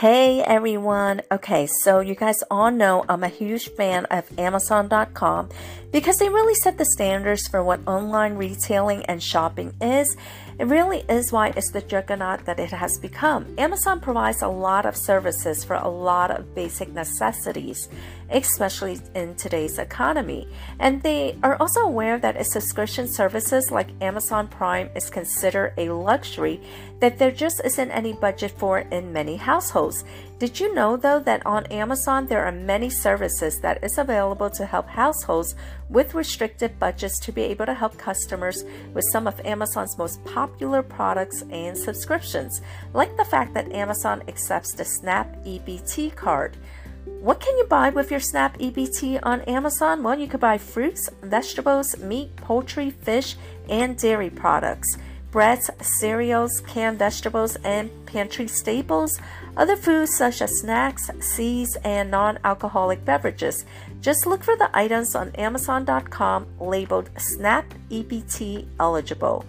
Hey everyone. Okay, so you guys all know I'm a huge fan of Amazon.com because they really set the standards for what online retailing and shopping is. It really is why it's the juggernaut that it has become. Amazon provides a lot of services for a lot of basic necessities, especially in today's economy. And they are also aware that its subscription services like Amazon Prime is considered a luxury that there just isn't any budget for in many households. Did you know though that on Amazon there are many services that is available to help households with restricted budgets to be able to help customers with some of Amazon's most popular products and subscriptions, like the fact that Amazon accepts the Snap EBT card. What can you buy with your Snap EBT on Amazon? Well, you could buy fruits, vegetables, meat, poultry, fish, and dairy products breads, cereals, canned vegetables, and pantry staples, other foods such as snacks, seeds, and non alcoholic beverages. Just look for the items on Amazon.com labeled SNAP EBT eligible.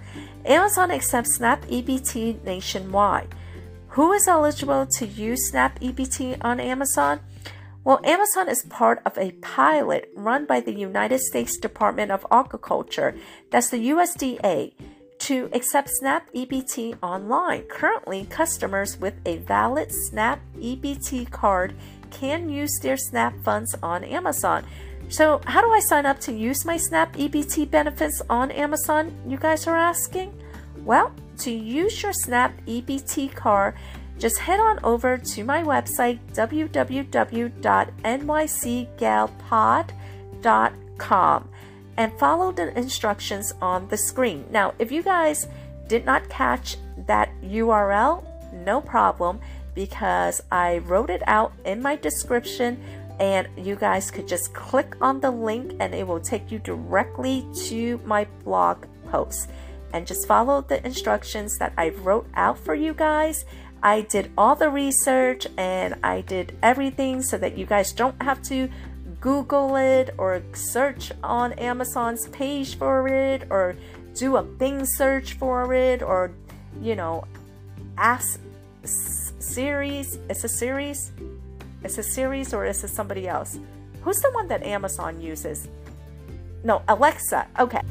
Amazon accepts SNAP EBT nationwide. Who is eligible to use SNAP EBT on Amazon? Well, Amazon is part of a pilot run by the United States Department of Agriculture, that's the USDA to accept SNAP EBT online. Currently, customers with a valid SNAP EBT card can use their SNAP funds on Amazon. So, how do I sign up to use my SNAP EBT benefits on Amazon? You guys are asking? Well, to use your SNAP EBT card, just head on over to my website www.nycgalpod.com and follow the instructions on the screen. Now, if you guys did not catch that URL, no problem because I wrote it out in my description and you guys could just click on the link and it will take you directly to my blog post and just follow the instructions that I wrote out for you guys. I did all the research and I did everything so that you guys don't have to Google it or search on Amazon's page for it or do a Bing search for it or, you know, ask series. It's a series. It's a series or is it somebody else? Who's the one that Amazon uses? No, Alexa. Okay.